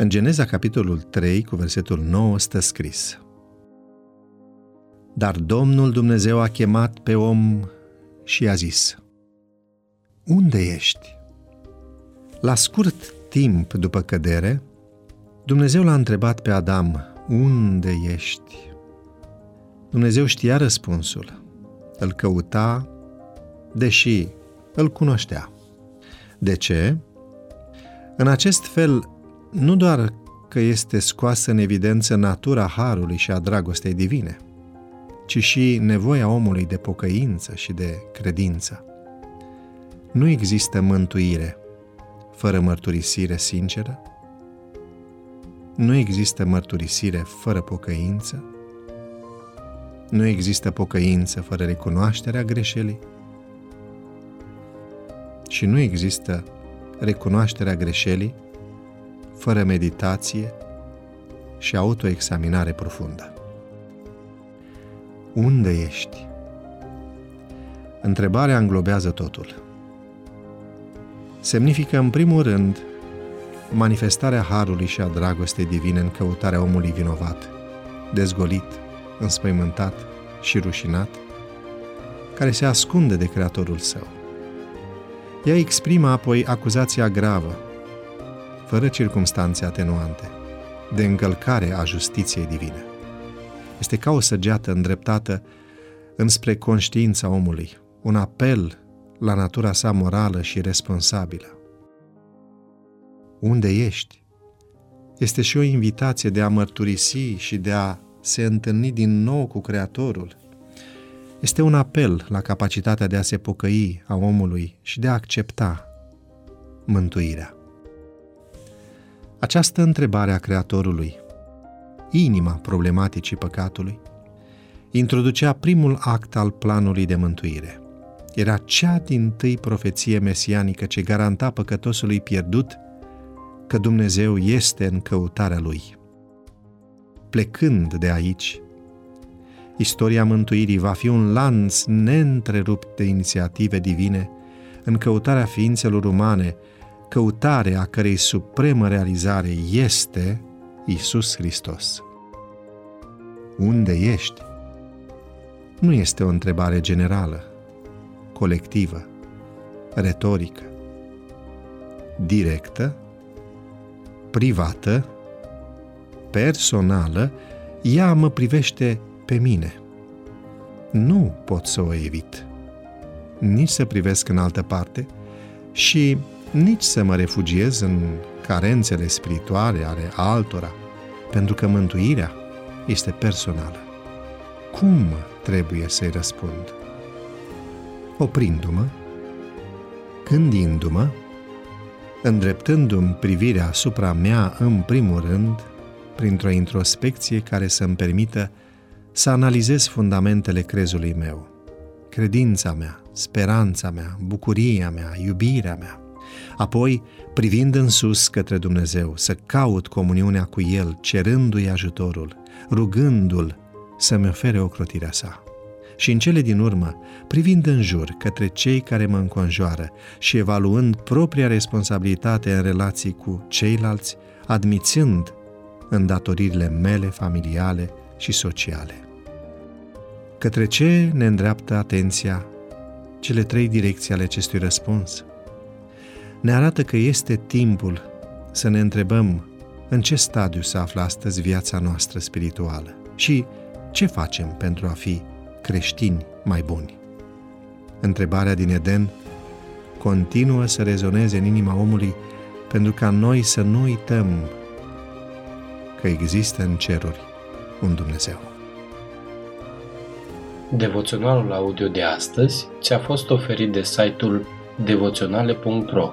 În Geneza, capitolul 3, cu versetul 9, stă scris Dar Domnul Dumnezeu a chemat pe om și a zis Unde ești? La scurt timp după cădere, Dumnezeu l-a întrebat pe Adam, unde ești? Dumnezeu știa răspunsul. Îl căuta, deși îl cunoștea. De ce? În acest fel, nu doar că este scoasă în evidență natura harului și a dragostei divine, ci și nevoia omului de pocăință și de credință. Nu există mântuire fără mărturisire sinceră, nu există mărturisire fără pocăință, nu există pocăință fără recunoașterea greșelii. Și nu există recunoașterea greșelii fără meditație și autoexaminare profundă. Unde ești? Întrebarea înglobează totul. Semnifică, în primul rând, manifestarea harului și a dragostei divine în căutarea omului vinovat, dezgolit, înspăimântat și rușinat, care se ascunde de Creatorul său. Ea exprimă apoi acuzația gravă, fără circumstanțe atenuante, de încălcare a justiției divine. Este ca o săgeată îndreptată înspre conștiința omului, un apel la natura sa morală și responsabilă. Unde ești? Este și o invitație de a mărturisi și de a se întâlni din nou cu Creatorul. Este un apel la capacitatea de a se pocăi a omului și de a accepta mântuirea. Această întrebare a Creatorului, inima problematicii păcatului, introducea primul act al planului de mântuire. Era cea din tâi profeție mesianică ce garanta păcătosului pierdut că Dumnezeu este în căutarea lui. Plecând de aici, istoria mântuirii va fi un lanț neîntrerupt de inițiative divine în căutarea ființelor umane, căutare a cărei supremă realizare este Isus Hristos. Unde ești? Nu este o întrebare generală, colectivă, retorică, directă privată, personală, ea mă privește pe mine. Nu pot să o evit, nici să privesc în altă parte și nici să mă refugiez în carențele spirituale ale altora, pentru că mântuirea este personală. Cum trebuie să-i răspund? Oprindu-mă, gândindu-mă, îndreptându-mi privirea asupra mea în primul rând, printr-o introspecție care să-mi permită să analizez fundamentele crezului meu, credința mea, speranța mea, bucuria mea, iubirea mea. Apoi, privind în sus către Dumnezeu, să caut comuniunea cu El, cerându-i ajutorul, rugându-L să-mi ofere ocrotirea sa și în cele din urmă, privind în jur către cei care mă înconjoară și evaluând propria responsabilitate în relații cu ceilalți, admițând îndatoririle mele familiale și sociale. Către ce ne îndreaptă atenția cele trei direcții ale acestui răspuns? Ne arată că este timpul să ne întrebăm în ce stadiu se află astăzi viața noastră spirituală și ce facem pentru a fi creștini mai buni. Întrebarea din Eden continuă să rezoneze în inima omului pentru ca noi să nu uităm că există în ceruri un Dumnezeu. Devoționalul audio de astăzi ți-a fost oferit de site-ul devoționale.ro